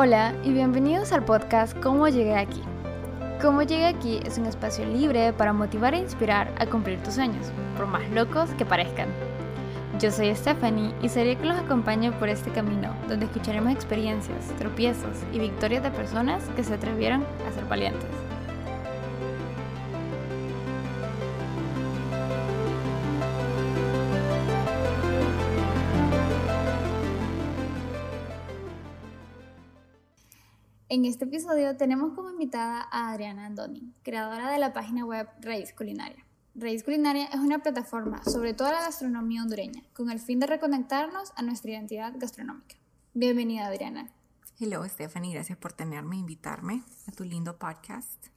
Hola y bienvenidos al podcast Cómo llegué aquí. Cómo llegué aquí es un espacio libre para motivar e inspirar a cumplir tus sueños, por más locos que parezcan. Yo soy Stephanie y seré que los acompañe por este camino, donde escucharemos experiencias, tropiezos y victorias de personas que se atrevieron a ser valientes. En este episodio tenemos como invitada a Adriana Andoni, creadora de la página web Raíz Culinaria. Raíz Culinaria es una plataforma sobre toda la gastronomía hondureña, con el fin de reconectarnos a nuestra identidad gastronómica. Bienvenida, Adriana. Hello, Stephanie, gracias por tenerme, invitarme a tu lindo podcast.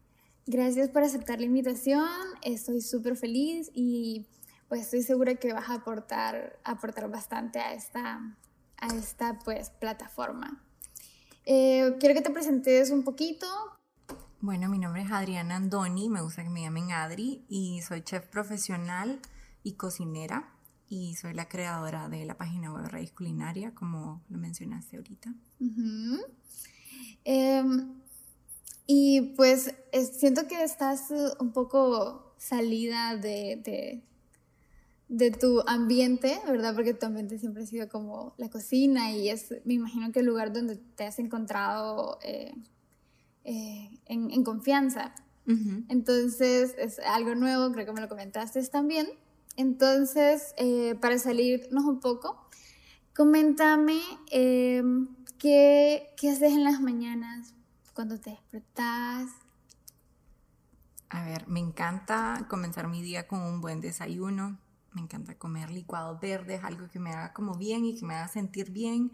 Gracias por aceptar la invitación, estoy súper feliz y pues estoy segura que vas a aportar, aportar bastante a esta, a esta pues, plataforma. Eh, quiero que te presentes un poquito. Bueno, mi nombre es Adriana Andoni, me gusta que me llamen Adri y soy chef profesional y cocinera y soy la creadora de la página web Raíz Culinaria, como lo mencionaste ahorita. Em, y pues siento que estás un poco salida de de tu ambiente, ¿verdad? Porque tu ambiente siempre ha sido como la cocina y es, me imagino que el lugar donde te has encontrado eh, eh, en, confianza. Entonces, es algo nuevo, creo que me lo comentaste también. Entonces, eh, para salirnos un poco, coméntame em, ¿qué, qué haces en las mañanas cuando te despertas. A ver, me encanta comenzar mi día con un buen desayuno me encanta comer licuados verdes, algo que me haga como bien y que me haga sentir bien.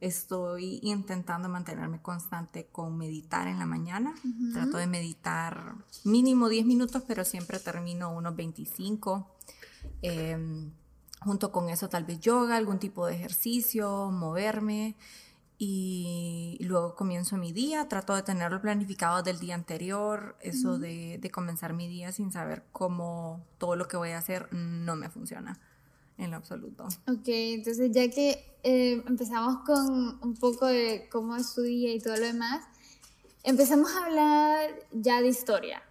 Estoy intentando mantenerme constante con meditar en la mañana. Trato de meditar mínimo 10 minutos, pero siempre termino unos 25. Em, junto con eso tal vez yoga, algún tipo de ejercicio, moverme y luego comienzo mi día, trato de tenerlo planificado del día anterior, eso de, de, comenzar mi día sin saber cómo todo lo que voy a hacer no me funciona en lo absoluto. Ok, entonces ya que eh, empezamos con un poco de cómo es su día y todo lo demás, empezamos a hablar ya de historia.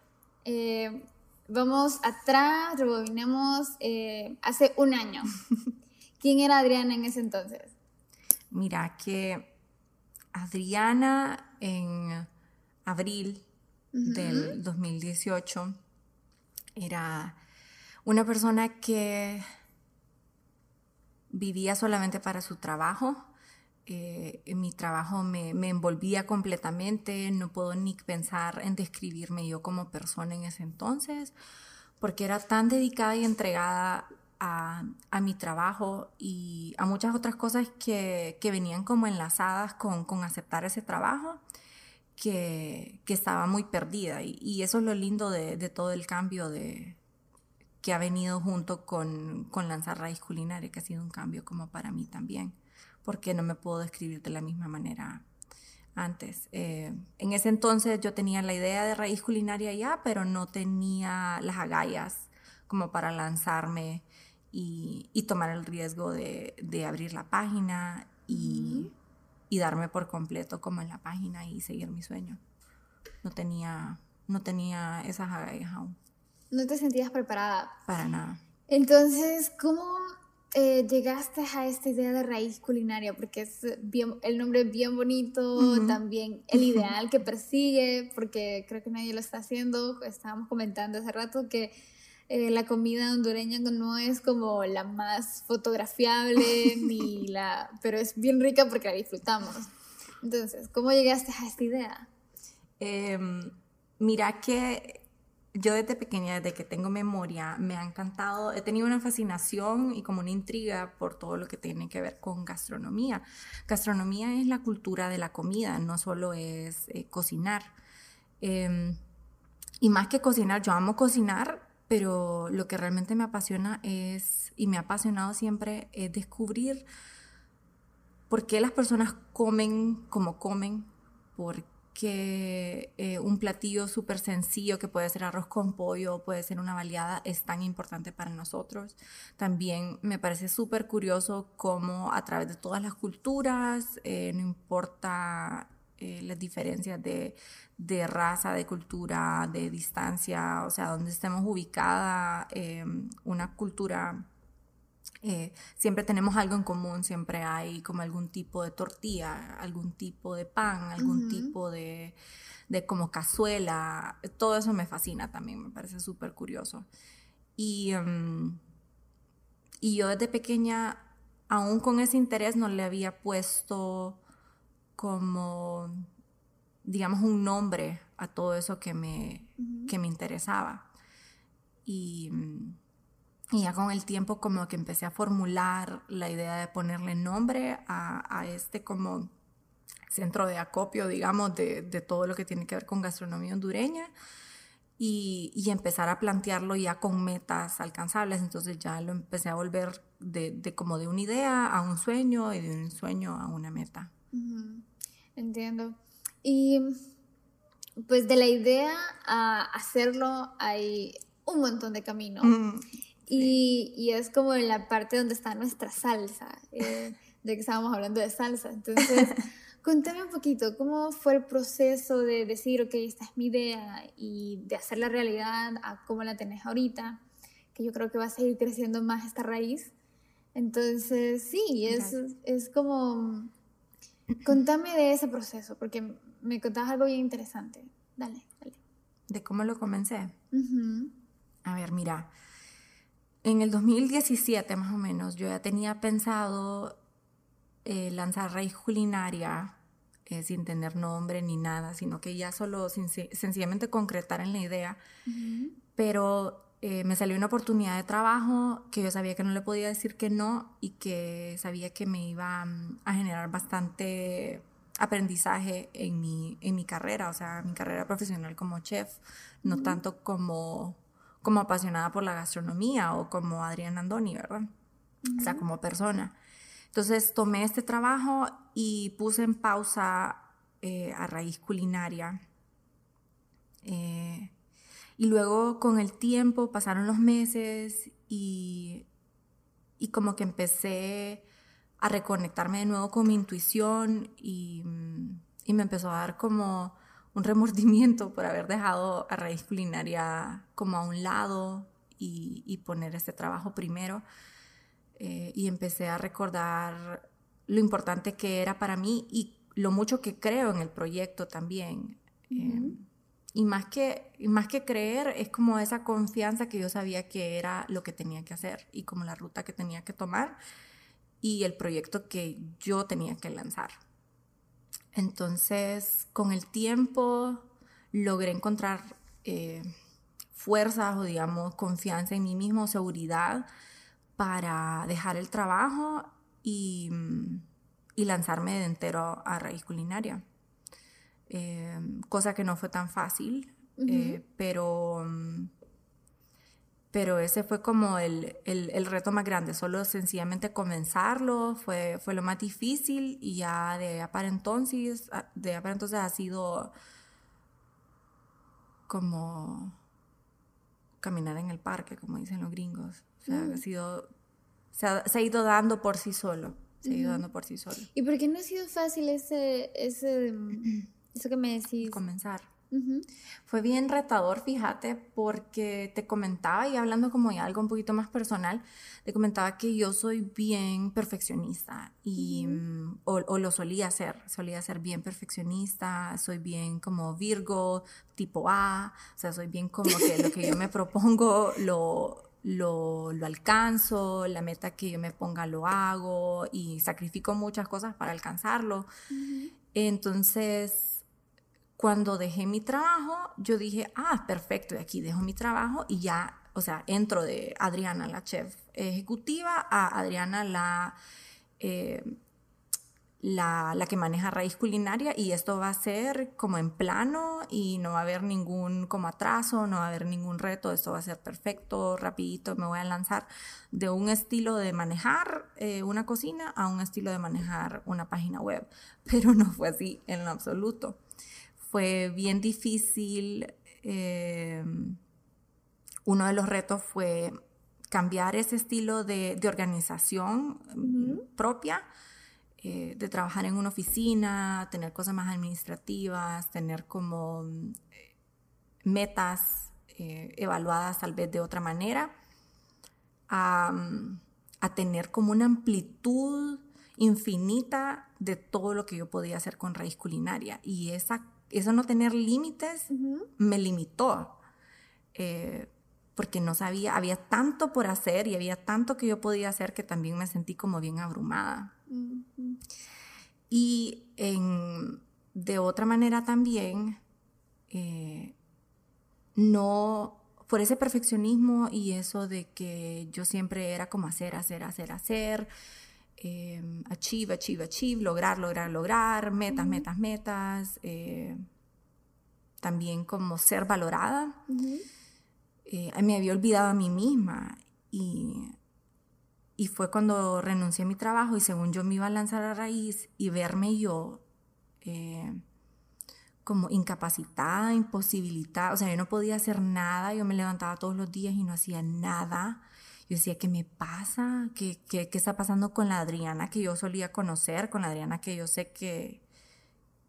Eh, vamos atrás, rebobinemos eh, hace un año. ¿Quién era Adriana en ese entonces? Mira que Adriana en abril del 2018 era una persona que vivía solamente para su trabajo. Eh, mi trabajo me, me, envolvía completamente, no puedo ni pensar en describirme yo como persona en ese entonces, porque era tan dedicada y entregada a, mi trabajo y a muchas otras cosas que, venían como enlazadas con, aceptar ese trabajo, que, estaba muy perdida. Y, eso es lo lindo de, todo el cambio de, que ha venido junto con, lanzar Raíz Culinaria, que ha sido un cambio como para mí también, porque no me puedo describir de la misma manera antes. Eh, en ese entonces yo tenía la idea de Raíz Culinaria ya, pero no tenía las agallas como para lanzarme y, tomar el riesgo de, abrir la página y, darme por completo como en la página y seguir mi sueño. No tenía, no tenía esas agallas aún. ¿No te sentías preparada? Para nada. Entonces, ¿cómo eh, llegaste a esta idea de raíz culinaria? Porque es bien, el nombre es bien bonito, también el ideal que persigue, porque creo que nadie lo está haciendo. Estábamos comentando hace rato que eh, la comida hondureña no es como la más fotografiable, ni la, pero es bien rica porque la disfrutamos. Entonces, ¿cómo llegaste a esta idea? Em, mira que yo desde pequeña, desde que tengo memoria, me ha encantado, he tenido una fascinación y como una intriga por todo lo que tiene que ver con gastronomía. Gastronomía es la cultura de la comida, no solo es eh, cocinar. Em, y más que cocinar, yo amo cocinar, pero lo que realmente me apasiona es, y me ha apasionado siempre, es descubrir por qué las personas comen como comen, por qué eh, un platillo súper sencillo que puede ser arroz con pollo, puede ser una baleada, es tan importante para nosotros. También me parece súper curioso cómo a través de todas las culturas, eh, no importa eh, las diferencias de, de, raza, de cultura, de distancia, o sea, donde estemos ubicada, em, una cultura, eh, siempre tenemos algo en común, siempre hay como algún tipo de tortilla, algún tipo de pan, algún tipo de, de, como cazuela, todo eso me fascina también, me parece súper curioso. Y, em, y yo desde pequeña, aún con ese interés, no le había puesto como, digamos, un nombre a todo eso que me, que me interesaba. Y, y, ya con el tiempo como que empecé a formular la idea de ponerle nombre a, a este como centro de acopio, digamos, de, de, todo lo que tiene que ver con gastronomía hondureña. Y, y, empezar a plantearlo ya con metas alcanzables. Entonces ya lo empecé a volver de, de, como de una idea a un sueño y de un sueño a una meta. Entiendo. Y pues de la idea a hacerlo hay un montón de camino. y, y, es como en la parte donde está nuestra salsa, eh, de que estábamos hablando de salsa. Entonces, contame un poquito, ¿cómo fue el proceso de decir, ok, esta es mi idea y de hacer la realidad a cómo la tenés ahorita? Que yo creo que va a seguir creciendo más esta raíz. Entonces, sí, es, es como Contame de ese proceso, porque me contabas algo bien interesante. Dale, dale. ¿De cómo lo comencé? A ver, mira, en el 2017 más o menos yo ya tenía pensado eh, lanzar Raíz Culinaria eh, sin tener nombre ni nada, sino que ya solo sencillamente concretar en la idea. Pero eh, me salió una oportunidad de trabajo que yo sabía que no le podía decir que no y que sabía que me iba mm, a generar bastante aprendizaje en mi, en mi carrera, o sea, mi carrera profesional como chef, no tanto como, como apasionada por la gastronomía o como Adriana Andoni, ¿verdad? O sea, como persona. Entonces tomé este trabajo y puse en pausa eh, a raíz culinaria. Eh, y luego con el tiempo pasaron los meses y, y como que empecé a reconectarme de nuevo con mi intuición y, y me empezó a dar como un remordimiento por haber dejado a raíz culinaria como a un lado y, y poner este trabajo primero. Eh, y empecé a recordar lo importante que era para mí y lo mucho que creo en el proyecto también. Y más que, más que creer, es como esa confianza que yo sabía que era lo que tenía que hacer y como la ruta que tenía que tomar y el proyecto que yo tenía que lanzar. Entonces, con el tiempo logré encontrar eh, fuerzas o, digamos, confianza en mí mismo, seguridad para dejar el trabajo y, y lanzarme de entero a raíz culinaria. Em, cosa que no fue tan fácil, eh, pero, pero ese fue como el, el, reto más grande, solo sencillamente comenzarlo fue, fue lo más difícil y ya de para entonces, de para entonces ha sido como caminar en el parque, como dicen los gringos. O sea, ha mm. sido, se ha, se ha, ido dando por sí solo. Se ha ido dando por sí solo. ¿Y por qué no ha sido fácil ese, ese Eso que me decís. Comenzar. Fue bien retador, fíjate, porque te comentaba, y hablando como algo un poquito más personal, te comentaba que yo soy bien perfeccionista, y, mm, o, lo solía ser, solía ser bien perfeccionista, soy bien como Virgo, tipo A, o sea, soy bien como que lo que yo me propongo lo, lo, lo, alcanzo, la meta que yo me ponga lo hago y sacrifico muchas cosas para alcanzarlo. Entonces, cuando dejé mi trabajo, yo dije, ah, perfecto, de aquí dejo mi trabajo y ya, o sea, entro de Adriana, la chef ejecutiva, a Adriana, la, eh, la, la, que maneja raíz culinaria y esto va a ser como en plano y no va a haber ningún como atraso, no va a haber ningún reto, esto va a ser perfecto, rapidito, me voy a lanzar de un estilo de manejar eh, una cocina a un estilo de manejar una página web, pero no fue así en lo absoluto fue bien difícil. Eh, uno de los retos fue cambiar ese estilo de, organización propia eh, de trabajar en una oficina, tener cosas más administrativas, tener como mm, metas eh, evaluadas tal vez de otra manera, a, mm, a tener como una amplitud infinita de todo lo que yo podía hacer con raíz culinaria. Y esa, eso no tener límites me limitó. Eh, porque no sabía, había tanto por hacer y había tanto que yo podía hacer que también me sentí como bien abrumada. Y de otra manera también, eh, no, por ese perfeccionismo y eso de que yo siempre era como hacer, hacer, hacer, hacer, eh, achieve, achieve, achieve, lograr, lograr, lograr, metas, metas, metas, eh, también como ser valorada. Eh, me había olvidado a mí misma y, y fue cuando renuncié a mi trabajo y según yo me iba a lanzar a raíz y verme yo eh, como incapacitada, imposibilitada, o sea, yo no podía hacer nada, yo me levantaba todos los días y no hacía nada. Yo decía, ¿qué me pasa? ¿Qué, qué, qué está pasando con la Adriana que yo solía conocer, con la Adriana que yo sé que,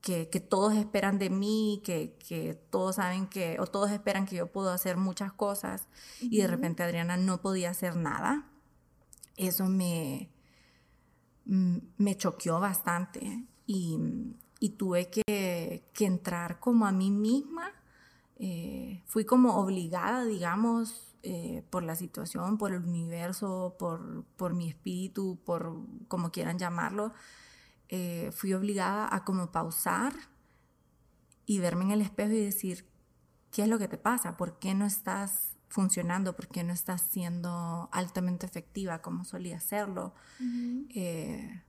que, todos esperan de mí, que, que, todos saben que, o todos esperan que yo puedo hacer muchas cosas y de repente Adriana no podía hacer nada. Eso me, mm, me choqueó bastante y, y tuve que, que, entrar como a mí misma. Eh, fui como obligada, digamos, eh, por la situación, por el universo, por, por mi espíritu, por como quieran llamarlo, eh, fui obligada a como pausar y verme en el espejo y decir, ¿qué es lo que te pasa? ¿Por qué no estás funcionando? ¿Por qué no estás siendo altamente efectiva como solía hacerlo? Eh,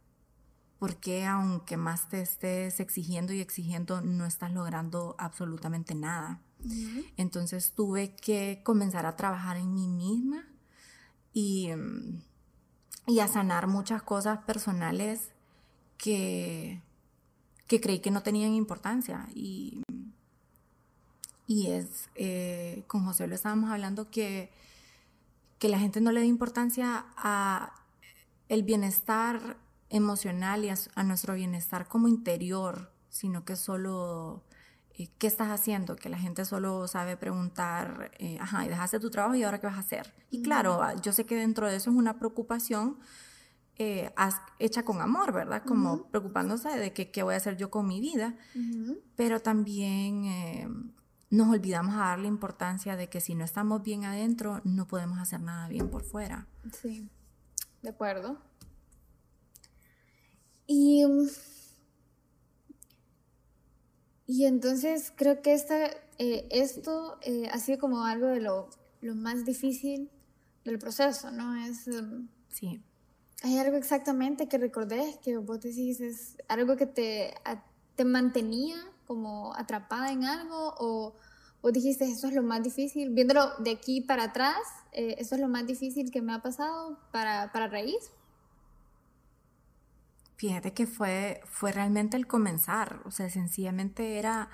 ¿Por qué aunque más te estés exigiendo y exigiendo no estás logrando absolutamente nada? Entonces tuve que comenzar a trabajar en mí misma y, y a sanar muchas cosas personales que, que creí que no tenían importancia. Y, y es, eh, con José lo estábamos hablando, que, que la gente no le da importancia a el bienestar emocional y a, nuestro bienestar como interior, sino que solo, ¿qué estás haciendo? Que la gente solo sabe preguntar, eh, ajá, y dejaste tu trabajo y ahora qué vas a hacer. Y claro, yo sé que dentro de eso es una preocupación, eh, hecha con amor, ¿verdad? Como preocupándose de que, qué voy a hacer yo con mi vida, pero también eh, nos olvidamos a darle importancia de que si no estamos bien adentro, no podemos hacer nada bien por fuera. Sí, de acuerdo. Y, y entonces creo que esta, eh, esto ha sido como algo de lo, lo, más difícil del proceso, ¿no? Es... Em, sí ¿Hay algo exactamente que recordés que vos decís es algo que te, te mantenía como atrapada en algo o, o, dijiste eso es lo más difícil? Viéndolo de aquí para atrás, eh, eso es lo más difícil que me ha pasado para, para raíz. Fíjate que fue, fue realmente el comenzar, o sea, sencillamente era,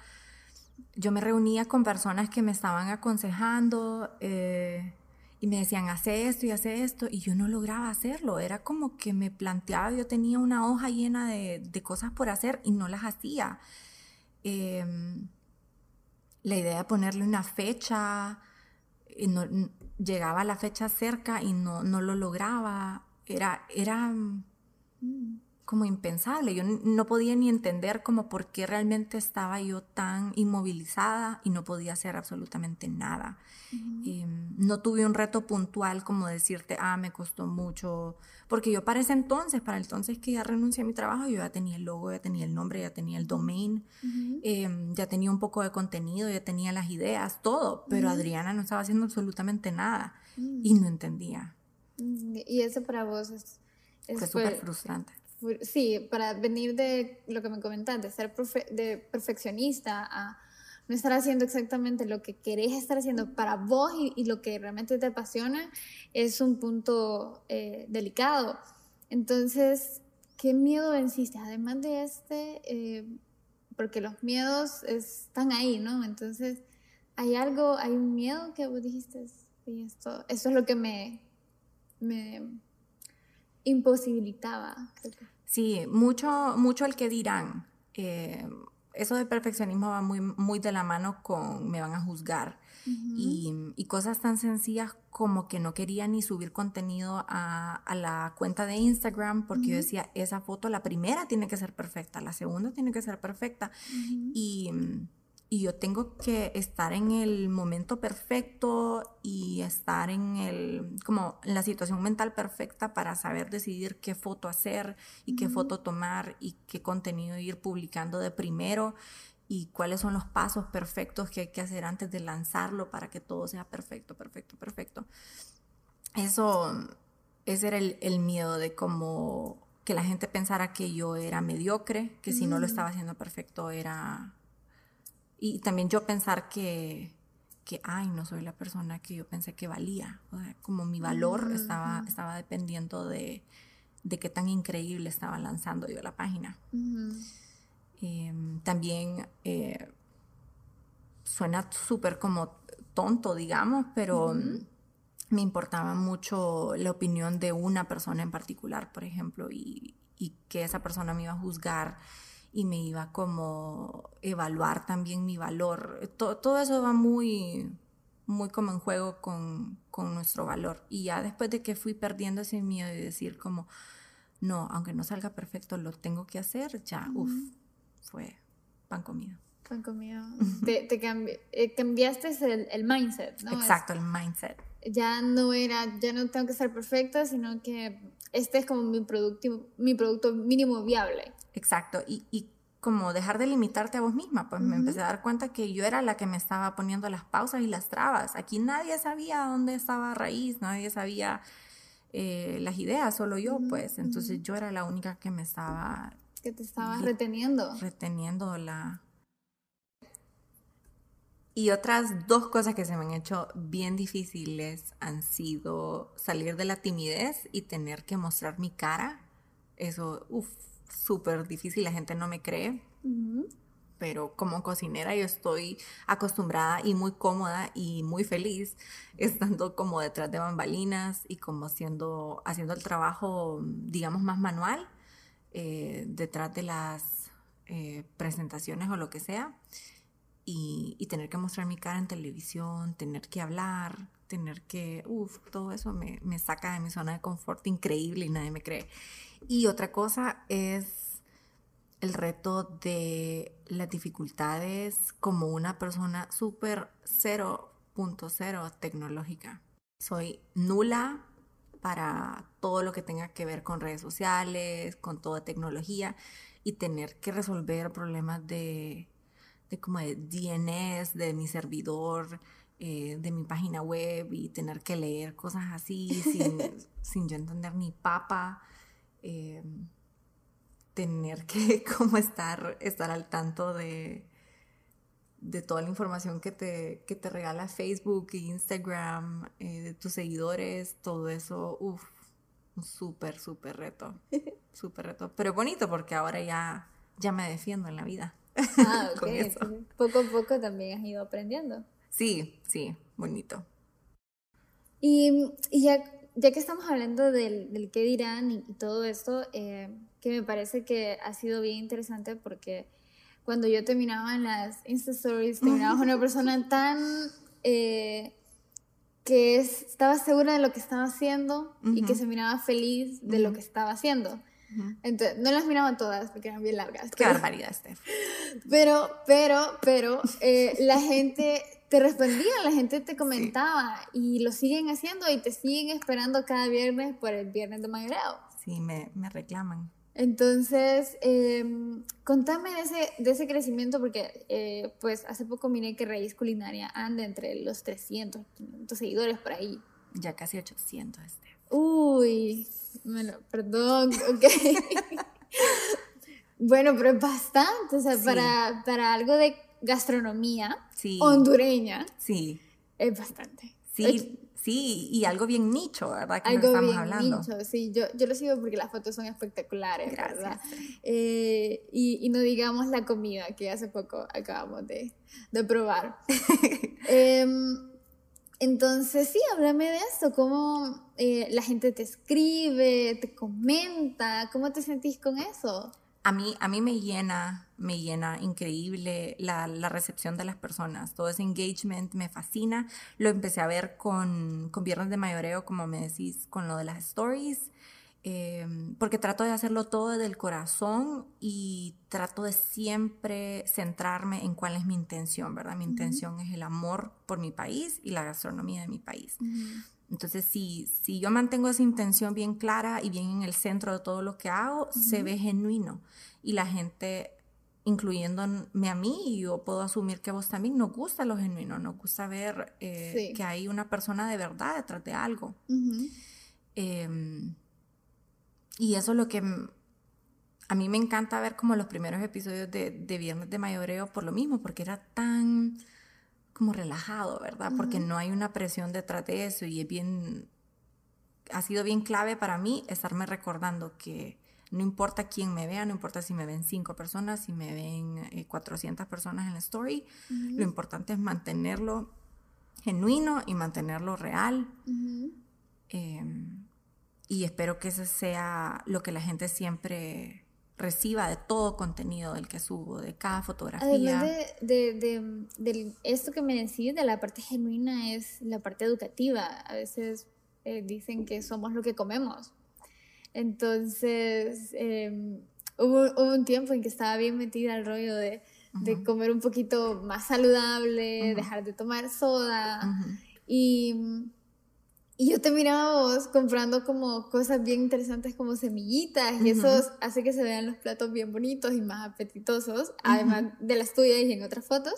yo me reunía con personas que me estaban aconsejando, eh, y me decían, hace esto y hace esto, y yo no lograba hacerlo. Era como que me planteaba, yo tenía una hoja llena de, cosas por hacer y no las hacía. Em, la idea de ponerle una fecha, y no, llegaba la fecha cerca y no, no lo lograba. Era, era, mm, como impensable. Yo no podía ni entender como por qué realmente estaba yo tan inmovilizada y no podía hacer absolutamente nada. Em, no tuve un reto puntual como decirte, ah, me costó mucho, porque yo para ese entonces, para el entonces que ya renuncié a mi trabajo, yo ya tenía el logo, ya tenía el nombre, ya tenía el domain, em, ya tenía un poco de contenido, ya tenía las ideas, todo, pero Adriana no estaba haciendo absolutamente nada y no entendía. Y eso para vos es... fue súper frustrante sí, para venir de lo que me comentaste, de ser de perfeccionista a no estar haciendo exactamente lo que querés estar haciendo para vos y, lo que realmente te apasiona, es un punto eh, delicado. Entonces, ¿qué miedo venciste? Además de este, eh, porque los miedos están ahí, ¿no? Entonces, ¿hay algo, hay un miedo que vos dijiste? Y esto, eso es lo que me, me imposibilitaba. Sí, mucho, mucho el que dirán. Eh, eso de perfeccionismo va muy, muy de la mano con me van a juzgar. y, cosas tan sencillas como que no quería ni subir contenido a, la cuenta de Instagram porque yo decía, esa foto, la primera tiene que ser perfecta, la segunda tiene que ser perfecta. Y y yo tengo que estar en el momento perfecto y estar en el como en la situación mental perfecta para saber decidir qué foto hacer y qué foto tomar y qué contenido ir publicando de primero y cuáles son los pasos perfectos que hay que hacer antes de lanzarlo para que todo sea perfecto, perfecto, perfecto. Eso, ese era el, miedo de cómo que la gente pensara que yo era mediocre, que si no lo estaba haciendo perfecto era y también yo pensar que, que, ay, no soy la persona que yo pensé que valía. O sea, como mi valor estaba, estaba dependiendo de, de, qué tan increíble estaba lanzando yo la página. Em, también eh, suena súper como tonto, digamos, pero me importaba mucho la opinión de una persona en particular, por ejemplo, y, y que esa persona me iba a juzgar y me iba como evaluar también mi valor. Todo, eso va muy, muy como en juego con, nuestro valor. Y ya después de que fui perdiendo ese miedo de decir como, no, aunque no salga perfecto, lo tengo que hacer, ya, uff, fue pan comido. Pan comido. te, eh, cambiaste el, el, mindset, ¿no? Exacto, el mindset. Ya no era, ya no tengo que ser perfecta, sino que este es como mi producto, mi producto mínimo viable. Exacto, y, y, como dejar de limitarte a vos misma, pues me empecé a dar cuenta que yo era la que me estaba poniendo las pausas y las trabas. Aquí nadie sabía dónde estaba raíz, nadie sabía eh, las ideas, solo yo, pues. Entonces yo era la única que me estaba... Que te estaba reteniendo. Reteniendo la... Y otras dos cosas que se me han hecho bien difíciles han sido salir de la timidez y tener que mostrar mi cara. Eso, uff, súper difícil, la gente no me cree. Pero como cocinera yo estoy acostumbrada y muy cómoda y muy feliz estando como detrás de bambalinas y como haciendo, haciendo el trabajo, digamos, más manual, eh, detrás de las eh, presentaciones o lo que sea. Y, y, tener que mostrar mi cara en televisión, tener que hablar, tener que, uff, todo eso me, me, saca de mi zona de confort increíble y nadie me cree. Y otra cosa es el reto de las dificultades como una persona súper 0.0 tecnológica. Soy nula para todo lo que tenga que ver con redes sociales, con toda tecnología y tener que resolver problemas de, de como de DNS de mi servidor, eh, de mi página web y tener que leer cosas así sin, sin yo entender ni papa. Em, tener que como estar, estar al tanto de, de toda la información que te, que te regala Facebook Instagram, eh, de tus seguidores, todo eso, uff, un súper, súper reto, súper reto, pero bonito porque ahora ya, ya me defiendo en la vida. Ah, ok. Poco a poco también has ido aprendiendo. Sí, sí, bonito. Y, y ya ya que estamos hablando del, del qué dirán y, todo esto, eh, que me parece que ha sido bien interesante porque cuando yo terminaba en las Insta Stories, terminaba con una persona tan... Eh, que estaba segura de lo que estaba haciendo y que se miraba feliz de lo que estaba haciendo. Entonces, no las miraba todas porque eran bien largas. Qué barbaridad, Steph. Pero, pero, pero, eh, la gente te respondía, la gente te comentaba y lo siguen haciendo y te siguen esperando cada viernes por el viernes de mayoreo. Sí, me, me reclaman. Entonces, em, contame de ese, de ese crecimiento porque eh, pues hace poco miré que Raíz Culinaria anda entre los 300, 500 seguidores por ahí. Ya casi 800, este. Uy, bueno, perdón, ok. bueno, pero es bastante, o sea, para, para algo de gastronomía hondureña. Sí. Es bastante. Sí, sí, y algo bien nicho, ¿verdad? Que algo estamos bien hablando. nicho, sí. Yo, yo lo sigo porque las fotos son espectaculares, Gracias. ¿verdad? Eh, y, y, no digamos la comida que hace poco acabamos de, de probar. Em, Entonces, sí, háblame de esto, cómo eh, la gente te escribe, te comenta, ¿cómo te sentís con eso? A mí, a mí me llena, me llena increíble la, la, recepción de las personas. Todo ese engagement me fascina. Lo empecé a ver con, con Viernes de Mayoreo, como me decís, con lo de las stories. Em, porque trato de hacerlo todo desde el corazón y trato de siempre centrarme en cuál es mi intención, ¿verdad? Mi intención es el amor por mi país y la gastronomía de mi país. Entonces, si, si yo mantengo esa intención bien clara y bien en el centro de todo lo que hago, se ve genuino. Y la gente incluyéndome a mí, y yo puedo asumir que a vos también nos gusta lo genuino, nos gusta ver eh, que hay una persona de verdad detrás de algo. Y eso es lo que a mí me encanta ver como los primeros episodios de, de Viernes de Mayoreo por lo mismo, porque era tan como relajado, ¿verdad? Porque no hay una presión detrás de eso y es bien, ha sido bien clave para mí estarme recordando que no importa quién me vea, no importa si me ven cinco personas, si me ven 400 eh, personas en la story, lo importante es mantenerlo genuino y mantenerlo real. Y espero que eso sea lo que la gente siempre reciba de todo contenido del que subo, de cada fotografía. Además de, de, de, esto que me decís, de la parte genuina, es la parte educativa. A veces eh, dicen que somos lo que comemos. Entonces, em, hubo, hubo, un tiempo en que estaba bien metida al rollo de, de comer un poquito más saludable, dejar de tomar soda. Y y yo te miraba vos comprando como cosas bien interesantes como semillitas y eso hace que se vean los platos bien bonitos y más apetitosos, además de las tuyas y en otras fotos.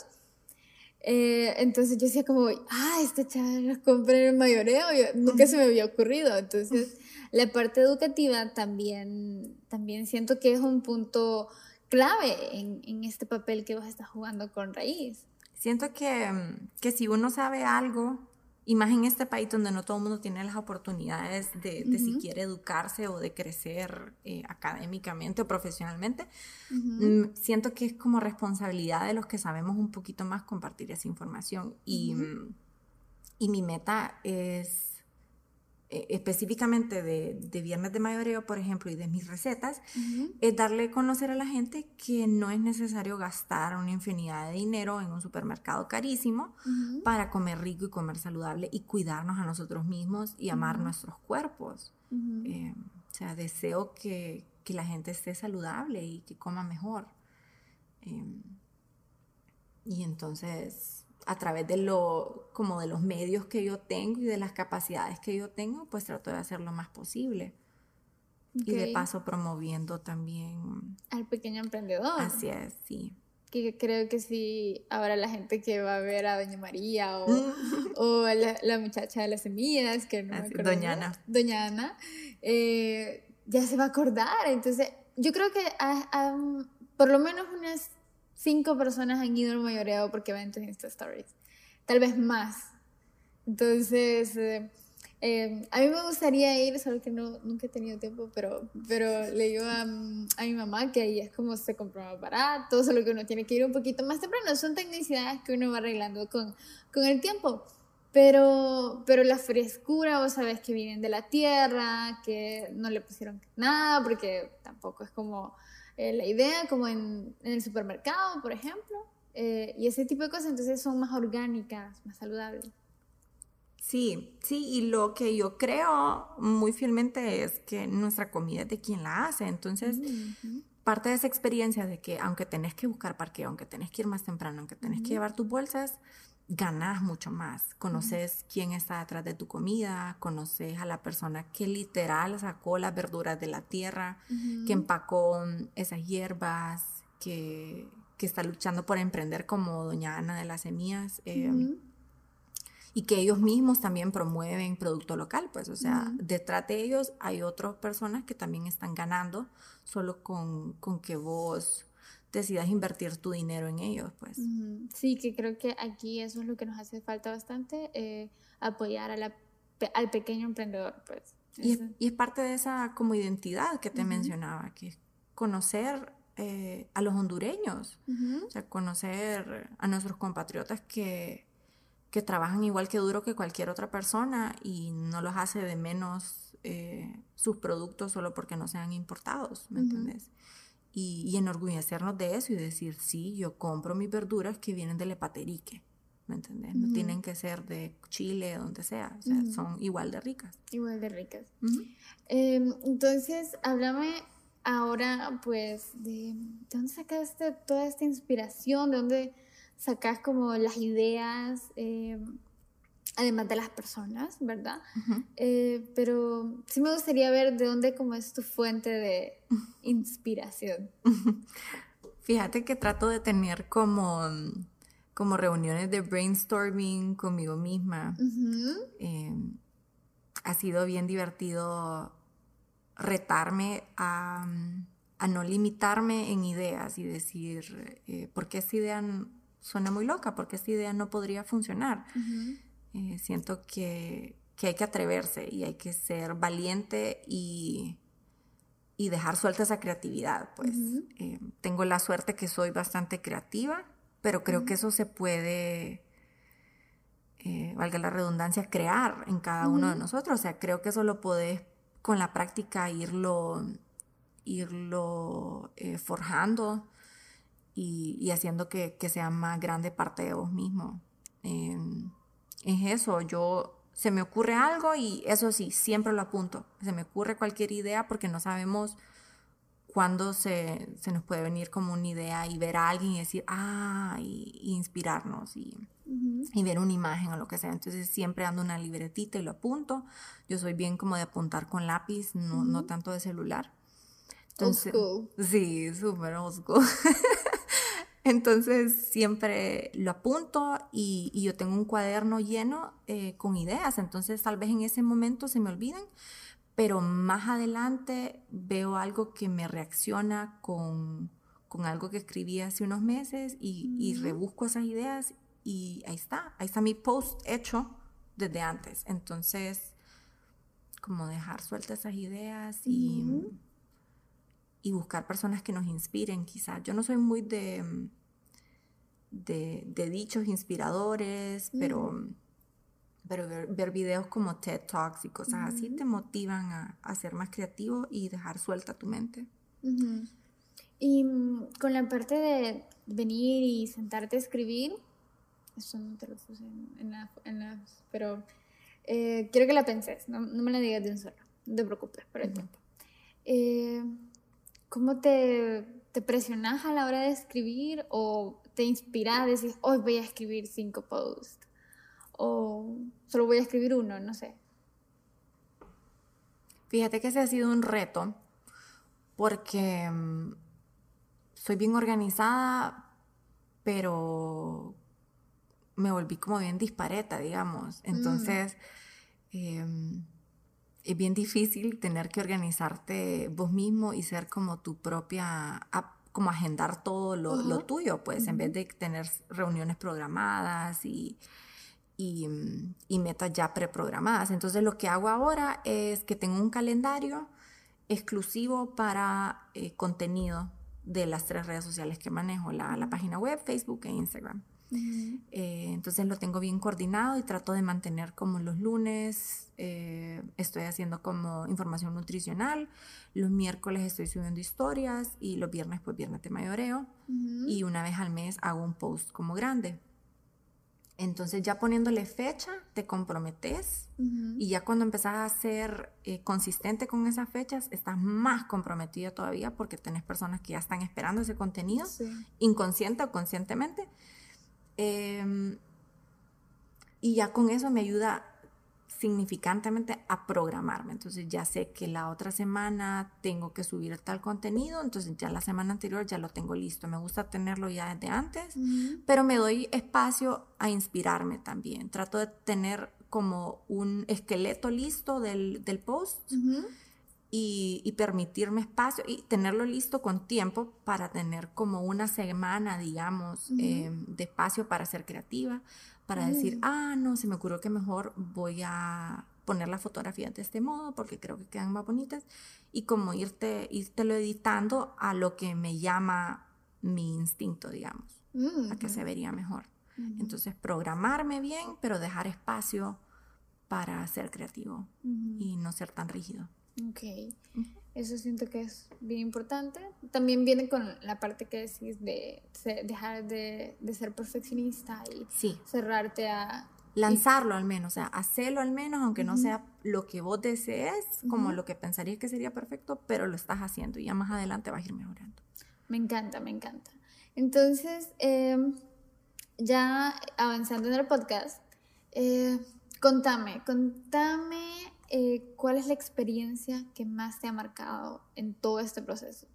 Eh, entonces yo decía como, ah, este chaval los compré en el mayoreo, nunca se me había ocurrido. Entonces la parte educativa también, también siento que es un punto clave en, en este papel que vos estás jugando con Raíz. Siento que, que si uno sabe algo, y más en este país donde no todo el mundo tiene las oportunidades de, de si quiere educarse o de crecer eh, académicamente o profesionalmente, mm, siento que es como responsabilidad de los que sabemos un poquito más compartir esa información. Y, y mi meta es eh, específicamente de, de, Viernes de Mayoreo, por ejemplo, y de mis recetas, es darle a conocer a la gente que no es necesario gastar una infinidad de dinero en un supermercado carísimo para comer rico y comer saludable y cuidarnos a nosotros mismos y amar nuestros cuerpos. Eh, o sea, deseo que, que, la gente esté saludable y que coma mejor. Eh, y entonces a través de lo, como de los medios que yo tengo y de las capacidades que yo tengo, pues trato de hacer lo más posible. Y de paso promoviendo también... Al pequeño emprendedor. Así es, sí. Que creo que sí, ahora la gente que va a ver a Doña María o, o la, la, muchacha de las semillas, que no Doña Ana. Doña Ana, eh, ya se va a acordar. Entonces, yo creo que por lo menos unas cinco personas han ido al mayoreo porque ven tus Insta Stories. Tal vez más. Entonces, eh, eh, a mí me gustaría ir, solo que no, nunca he tenido tiempo, pero, pero le digo a, a, mi mamá que ahí es como se compra más barato, solo que uno tiene que ir un poquito más temprano. Son tecnicidades que uno va arreglando con, con el tiempo. Pero, pero la frescura, vos sabes que vienen de la tierra, que no le pusieron nada, porque tampoco es como eh, la idea, como en, en, el supermercado, por ejemplo, eh, y ese tipo de cosas, entonces son más orgánicas, más saludables. Sí, sí, y lo que yo creo muy fielmente es que nuestra comida es de quien la hace, entonces parte de esa experiencia de que aunque tenés que buscar parqueo, aunque tenés que ir más temprano, aunque tenés que llevar tus bolsas, ganas mucho más. Conoces quién está detrás de tu comida, conoces a la persona que literal sacó las verduras de la tierra, que empacó esas hierbas, que, que, está luchando por emprender como Doña Ana de las Semillas. Eh, y que ellos mismos también promueven producto local, pues, o sea, detrás de ellos hay otras personas que también están ganando solo con, con que vos decidas invertir tu dinero en ellos, pues. Sí, que creo que aquí eso es lo que nos hace falta bastante, eh, apoyar a la, al pequeño emprendedor, pues. Y es, parte de esa como identidad que te mencionaba, que es conocer eh, a los hondureños, o sea, conocer a nuestros compatriotas que, que trabajan igual que duro que cualquier otra persona y no los hace de menos eh, sus productos solo porque no sean importados, ¿me entiendes? Y, y, enorgullecernos de eso y decir, sí, yo compro mis verduras que vienen del Epaterique, ¿me entiendes? No tienen que ser de Chile, donde sea, o sea, son igual de ricas. Igual de ricas. Em, entonces, háblame ahora, pues, de, de dónde sacaste toda esta inspiración, de dónde sacas como las ideas, eh, además de las personas, ¿verdad? Eh, pero sí me gustaría ver de dónde como es tu fuente de inspiración. Fíjate que trato de tener como, como reuniones de brainstorming conmigo misma. Eh, ha sido bien divertido retarme a, a, no limitarme en ideas y decir, ¿por qué esa idea suena muy loca porque esta idea no podría funcionar. Eh, siento que, que, hay que atreverse y hay que ser valiente y, y dejar suelta esa creatividad. Pues eh, tengo la suerte que soy bastante creativa, pero creo que eso se puede, eh, valga la redundancia, crear en cada uno de nosotros. O sea, creo que eso lo podés con la práctica irlo, irlo forjando y, haciendo que, sea más grande parte de vos mismo. Em, es eso, yo se me ocurre algo y eso sí, siempre lo apunto. Se me ocurre cualquier idea porque no sabemos cuándo se, nos puede venir como una idea y ver a alguien y decir, ah, y, inspirarnos y, ver una imagen o lo que sea. Entonces siempre ando una libretita y lo apunto. Yo soy bien como de apuntar con lápiz, no, no tanto de celular. Entonces, old school. Sí, súper old school. Entonces siempre lo apunto y, yo tengo un cuaderno lleno eh, con ideas. Entonces tal vez en ese momento se me olvidan, pero más adelante veo algo que me reacciona con, algo que escribí hace unos meses y, rebusco esas ideas y ahí está, ahí está mi post hecho desde antes. Entonces, como dejar sueltas esas ideas y y buscar personas que nos inspiren quizás. Yo no soy muy de, de, dichos inspiradores, pero, pero ver, videos como TED Talks y cosas así te motivan a, ser más creativo y dejar suelta tu mente. Y mm, con la parte de venir y sentarte a escribir, eso no te lo puse en, las, pero eh, quiero que la penses, no, me la digas de un solo, no te preocupes por el tiempo. Eh, ¿Cómo te, te presionas a la hora de escribir o te inspiras, decir, hoy voy a escribir cinco posts? O solo voy a escribir uno, no sé. Fíjate que ese ha sido un reto porque mm, soy bien organizada, pero me volví como bien dispareta, digamos. Mm. Entonces, em, es bien difícil tener que organizarte vos mismo y ser como tu propia, como agendar todo lo, tuyo, pues en vez de tener reuniones programadas y, y, metas ya preprogramadas. Entonces lo que hago ahora es que tengo un calendario exclusivo para eh, contenido de las tres redes sociales que manejo, la, la página web, Facebook e Instagram. Eh, entonces lo tengo bien coordinado y trato de mantener como los lunes eh, estoy haciendo como información nutricional, los miércoles estoy subiendo historias y los viernes pues viernes de mayoreo y una vez al mes hago un post como grande. Entonces ya poniéndole fecha, te comprometes y ya cuando empezás a ser eh, consistente con esas fechas, estás más comprometida todavía porque tenés personas que ya están esperando ese contenido, inconsciente o conscientemente. Em, y ya con eso me ayuda significantemente a programarme. Entonces ya sé que la otra semana tengo que subir tal contenido, entonces ya la semana anterior ya lo tengo listo. Me gusta tenerlo ya desde antes, pero me doy espacio a inspirarme también. Trato de tener como un esqueleto listo del, del post y, permitirme espacio y tenerlo listo con tiempo para tener como una semana, digamos, em, de espacio para ser creativa, para decir, ah, no, se me ocurrió que mejor voy a poner la fotografía de este modo porque creo que quedan más bonitas y como irte, lo editando a lo que me llama mi instinto, digamos, a que se vería mejor. Entonces, programarme bien, pero dejar espacio para ser creativo y no ser tan rígido. Ok. Eso siento que es bien importante. También viene con la parte que decís de dejar de, ser perfeccionista y cerrarte a... Lanzarlo al menos, o sea, hacerlo al menos, aunque no sea lo que vos desees, como lo que pensarías que sería perfecto, pero lo estás haciendo y ya más adelante vas a ir mejorando. Me encanta, me encanta. Entonces, em, ya avanzando en el podcast, eh, contame, contame eh, cuál es la experiencia que más te ha marcado en todo este proceso.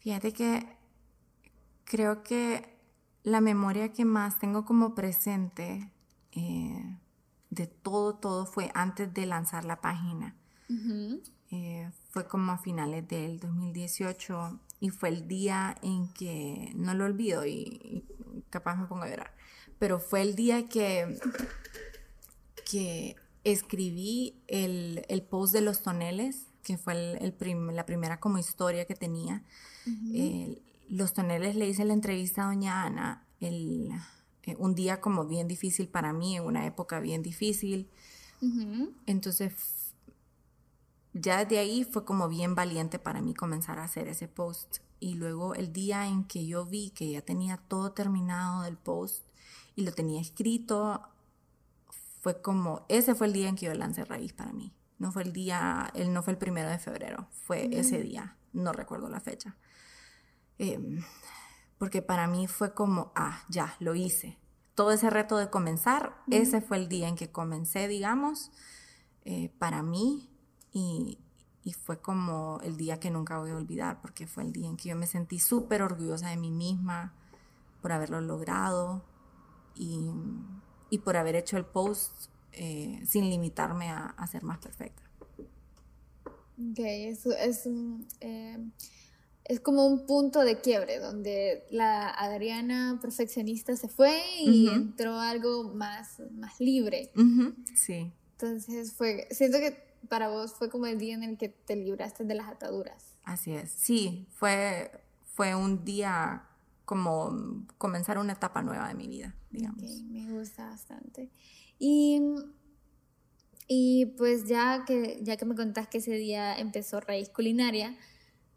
Fíjate que creo que la memoria que más tengo como presente eh, de todo, todo fue antes de lanzar la página. fue como a finales del 2018 y fue el día en que, no lo olvido y, capaz me pongo a llorar, pero fue el día que, que escribí el, post de los toneles, que fue el, la primera como historia que tenía. los toneles le hice la entrevista a doña Ana el, eh, un día como bien difícil para mí, en una época bien difícil. Entonces ya de ahí fue como bien valiente para mí comenzar a hacer ese post. Y luego el día en que yo vi que ya tenía todo terminado del post y lo tenía escrito, fue como, ese fue el día en que yo lancé Raíz para mí. No fue el día, él no fue el primero de febrero, fue ese día, no recuerdo la fecha. Em, porque para mí fue como, ah, ya, lo hice. Todo ese reto de comenzar, ese fue el día en que comencé, digamos, eh, para mí y, fue como el día que nunca voy a olvidar, porque fue el día en que yo me sentí súper orgullosa de mí misma por haberlo logrado y, por haber hecho el post eh, sin limitarme a, ser más perfecta. Ok, eso es, eh, es como un punto de quiebre donde la Adriana perfeccionista se fue y entró algo más, más libre. Sí. Entonces fue, siento que para vos fue como el día en el que te libraste de las ataduras. Así es, sí, fue, fue un día como comenzar una etapa nueva de mi vida, digamos. me gusta bastante. Y, y pues ya que, ya que me contás que ese día empezó Raíz Culinaria,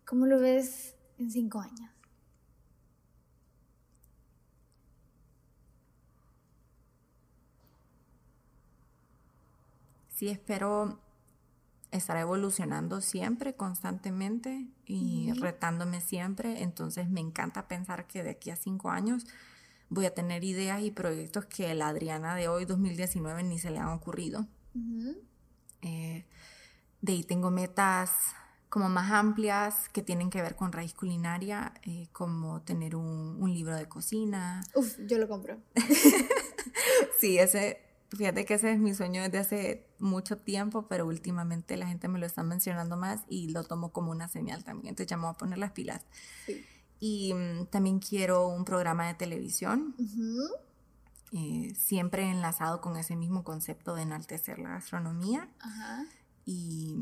¿cómo lo ves en cinco años? Sí, espero estar evolucionando siempre, constantemente y retándome siempre. Entonces me encanta pensar que de aquí a cinco años voy a tener ideas y proyectos que la Adriana de hoy, 2019, ni se le han ocurrido. Eh, de ahí tengo metas como más amplias que tienen que ver con raíz culinaria, eh, como tener un, un, libro de cocina. Uf, yo lo compro. sí, ese, Fíjate que ese es mi sueño desde hace mucho tiempo, pero últimamente la gente me lo está mencionando más y lo tomo como una señal también. Entonces ya me voy a poner las pilas. Y mm, también quiero un programa de televisión, eh, siempre enlazado con ese mismo concepto de enaltecer la gastronomía. Y,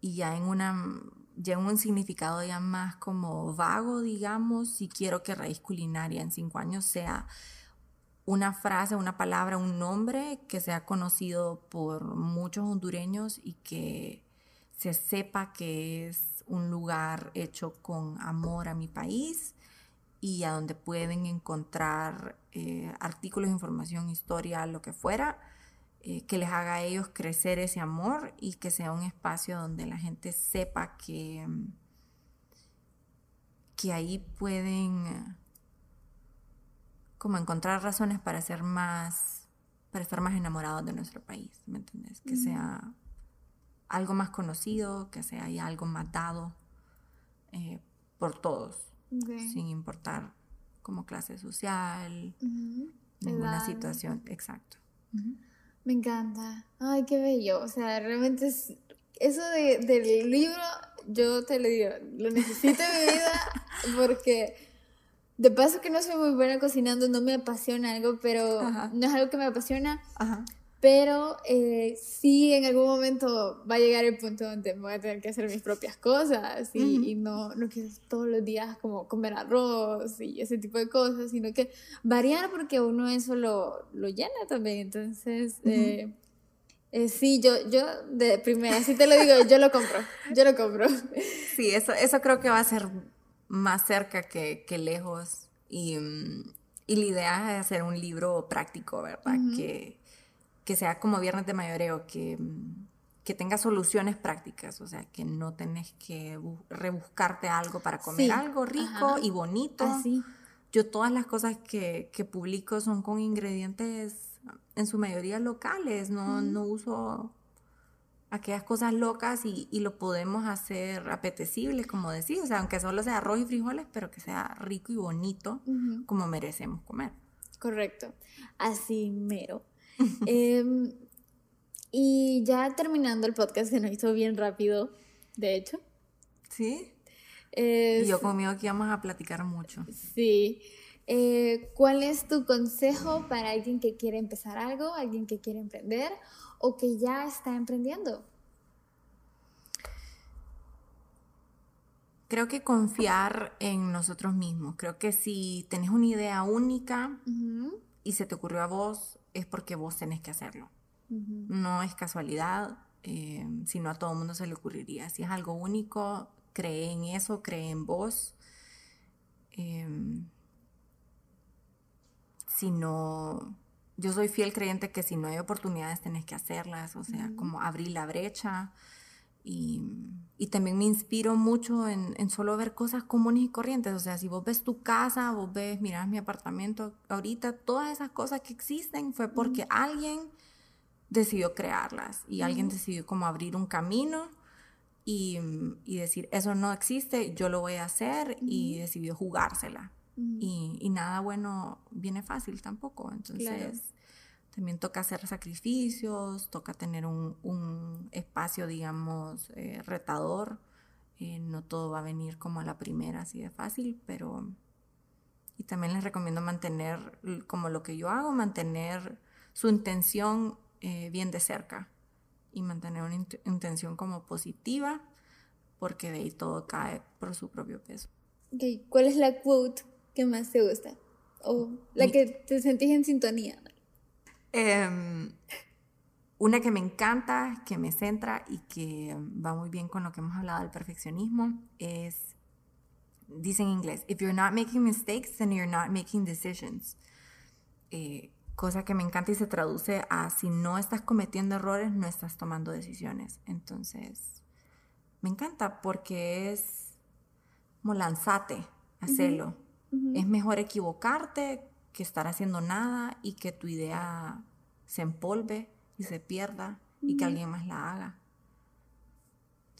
y, ya en una ya en un significado ya más como vago, digamos, si quiero que Raíz Culinaria en cinco años sea una frase, una palabra, un nombre que sea conocido por muchos hondureños y que se sepa que es un lugar hecho con amor a mi país y a donde pueden encontrar eh, artículos, información, historia, lo que fuera, eh, que les haga a ellos crecer ese amor y que sea un espacio donde la gente sepa que, que ahí pueden como encontrar razones para ser más, para estar más enamorados de nuestro país, ¿me entiendes? Que sea algo más conocido, que sea algo más dado eh, por todos, sin importar como clase social, ninguna situación, exacto. Me encanta. Ay, qué bello. O sea, realmente es, eso de, del libro, yo te lo digo, lo necesito en mi vida porque de paso que no soy muy buena cocinando, no me apasiona algo, pero no es algo que me apasiona. pero eh, sí en algún momento va a llegar el punto donde voy a tener que hacer mis propias cosas y, y no, no quiero todos los días como comer arroz y ese tipo de cosas, sino que variar porque uno eso lo, lo llena también. Entonces, eh, eh, sí, yo, yo de primera, si te lo digo, yo lo compro, yo lo compro. Sí, eso, eso creo que va a ser más cerca que, que lejos y, mm, y, la idea es hacer un libro práctico, ¿verdad? que que sea como viernes de mayoreo, que, que tenga soluciones prácticas, o sea, que no tenés que rebuscarte algo para comer algo rico y bonito. Así. Yo todas las cosas que, que, publico son con ingredientes en su mayoría locales, no, no uso aquellas cosas locas y, y, lo podemos hacer apetecible, como decís, o sea, aunque solo sea arroz y frijoles, pero que sea rico y bonito como merecemos comer. Correcto, así mero. Em, y ya terminando el podcast, se nos hizo bien rápido, de hecho. Sí. y yo conmigo que íbamos a platicar mucho. Sí. Eh, ¿Cuál es tu consejo para alguien que quiere empezar algo, alguien que quiere emprender o que ya está emprendiendo? Creo que confiar en nosotros mismos. Creo que si tenés una idea única y se te ocurrió a vos, es porque vos tenés que hacerlo. No es casualidad, eh, sino a todo el mundo se le ocurriría. Si es algo único, cree en eso, cree en vos. Em, si no, yo soy fiel creyente que si no hay oportunidades tenés que hacerlas, o sea, como abrir la brecha. Y, y, también me inspiro mucho en, en, solo ver cosas comunes y corrientes. O sea, si vos ves tu casa, vos ves, mirás mi apartamento ahorita, todas esas cosas que existen fue porque alguien decidió crearlas y alguien decidió como abrir un camino y, y, decir, eso no existe, yo lo voy a hacer y decidió jugársela. Y, y, nada bueno viene fácil tampoco. Entonces también toca hacer sacrificios, toca tener un, espacio, digamos, eh, retador. Eh, no todo va a venir como a la primera, así de fácil, pero... Y también les recomiendo mantener, como lo que yo hago, mantener su intención eh, bien de cerca y mantener una intención como positiva, porque de ahí todo cae por su propio peso. Okay. ¿Cuál es la quote que más te gusta? O la que te sentís en sintonía. Em, una que me encanta, que me centra y que va muy bien con lo que hemos hablado del perfeccionismo es, dice en inglés, if you're not making mistakes, then you're not making decisions. Eh, cosa que me encanta y se traduce a si no estás cometiendo errores, no estás tomando decisiones. Entonces, me encanta porque es como lanzate, Es mejor equivocarte que estar haciendo nada y que tu idea se empolve y se pierda y que alguien más la haga.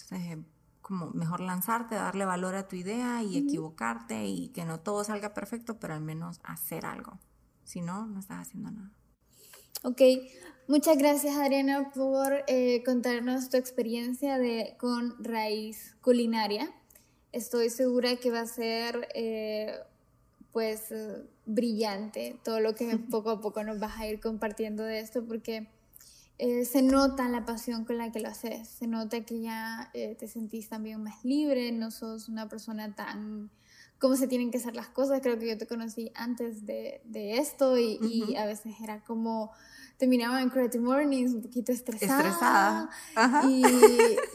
Entonces, como mejor lanzarte, darle valor a tu idea y equivocarte y que no todo salga perfecto, pero al menos hacer algo. Si no, no estás haciendo nada. Ok, muchas gracias Adriana por eh, contarnos tu experiencia de, con Raíz Culinaria. Estoy segura que va a ser eh, pues eh, brillante todo lo que poco a poco nos vas a ir compartiendo de esto porque eh, se nota la pasión con la que lo haces, se nota que ya eh, te sentís también más libre, no sos una persona tan cómo se tienen que hacer las cosas. Creo que yo te conocí antes de, de esto y, y, a veces era como terminaba en Creative Mornings un poquito estresada. Estresada. Y,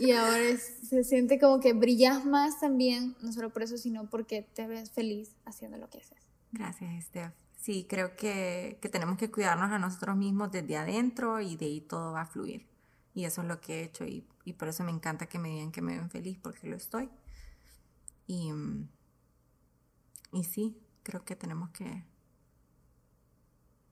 y, ahora se siente como que brillas más también, no solo por eso, sino porque te ves feliz haciendo lo que haces. Gracias, Steph. Sí, creo que, que tenemos que cuidarnos a nosotros mismos desde adentro y de ahí todo va a fluir. Y eso es lo que he hecho y, y por eso me encanta que me digan que me ven feliz porque lo estoy. Y, y sí, creo que tenemos que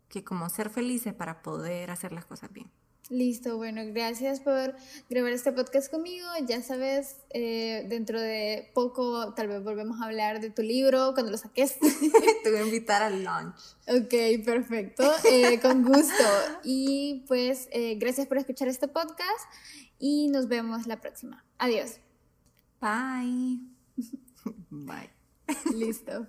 que como ser felices para poder hacer las cosas bien. Listo, bueno, gracias por grabar este podcast conmigo. Ya sabes, eh, dentro de poco tal vez volvemos a hablar de tu libro cuando lo saques. Te voy a invitar al lunch. Ok, perfecto, eh, con gusto. Y pues eh, gracias por escuchar este podcast y nos vemos la próxima. Adiós. Bye. Bye. Listo.